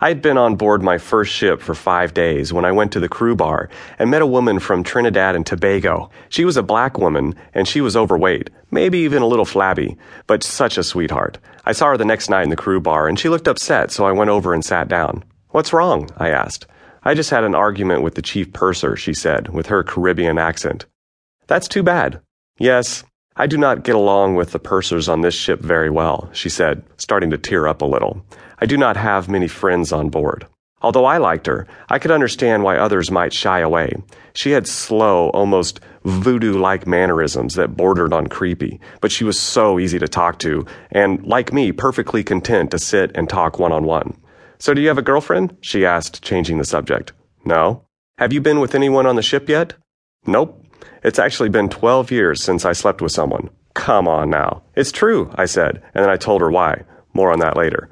I'd been on board my first ship for five days when I went to the crew bar and met a woman from Trinidad and Tobago. She was a black woman and she was overweight, maybe even a little flabby, but such a sweetheart. I saw her the next night in the crew bar and she looked upset, so I went over and sat down. What's wrong? I asked. I just had an argument with the chief purser, she said, with her Caribbean accent. That's too bad. Yes, I do not get along with the pursers on this ship very well, she said, starting to tear up a little. I do not have many friends on board. Although I liked her, I could understand why others might shy away. She had slow, almost voodoo like mannerisms that bordered on creepy, but she was so easy to talk to, and, like me, perfectly content to sit and talk one on one. So, do you have a girlfriend? she asked, changing the subject. No. Have you been with anyone on the ship yet? Nope. It's actually been 12 years since I slept with someone. Come on now. It's true, I said, and then I told her why. More on that later.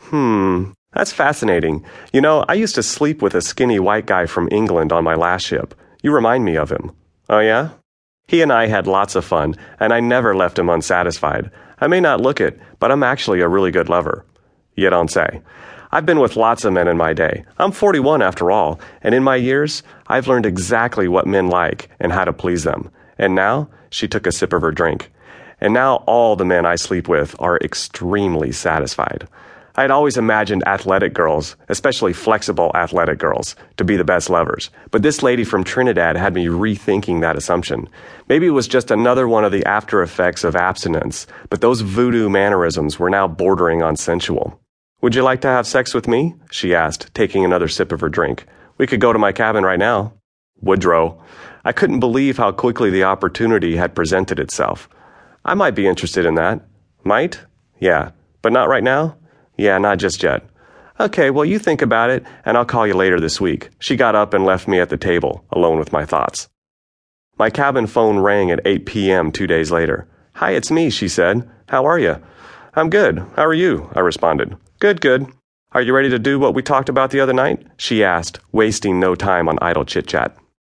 Hmm, that's fascinating. You know, I used to sleep with a skinny white guy from England on my last ship. You remind me of him. Oh, yeah? He and I had lots of fun, and I never left him unsatisfied. I may not look it, but I'm actually a really good lover. You don't say. I've been with lots of men in my day. I'm 41 after all, and in my years, I've learned exactly what men like and how to please them. And now, she took a sip of her drink. And now all the men I sleep with are extremely satisfied. I had always imagined athletic girls, especially flexible athletic girls, to be the best lovers. But this lady from Trinidad had me rethinking that assumption. Maybe it was just another one of the after effects of abstinence, but those voodoo mannerisms were now bordering on sensual. Would you like to have sex with me? she asked, taking another sip of her drink. We could go to my cabin right now. Woodrow. I couldn't believe how quickly the opportunity had presented itself. I might be interested in that. Might? Yeah. But not right now? Yeah, not just yet. Okay, well, you think about it, and I'll call you later this week. She got up and left me at the table, alone with my thoughts. My cabin phone rang at 8 p.m. two days later. Hi, it's me, she said. How are you? I'm good. How are you? I responded. Good, good. Are you ready to do what we talked about the other night? She asked, wasting no time on idle chit chat.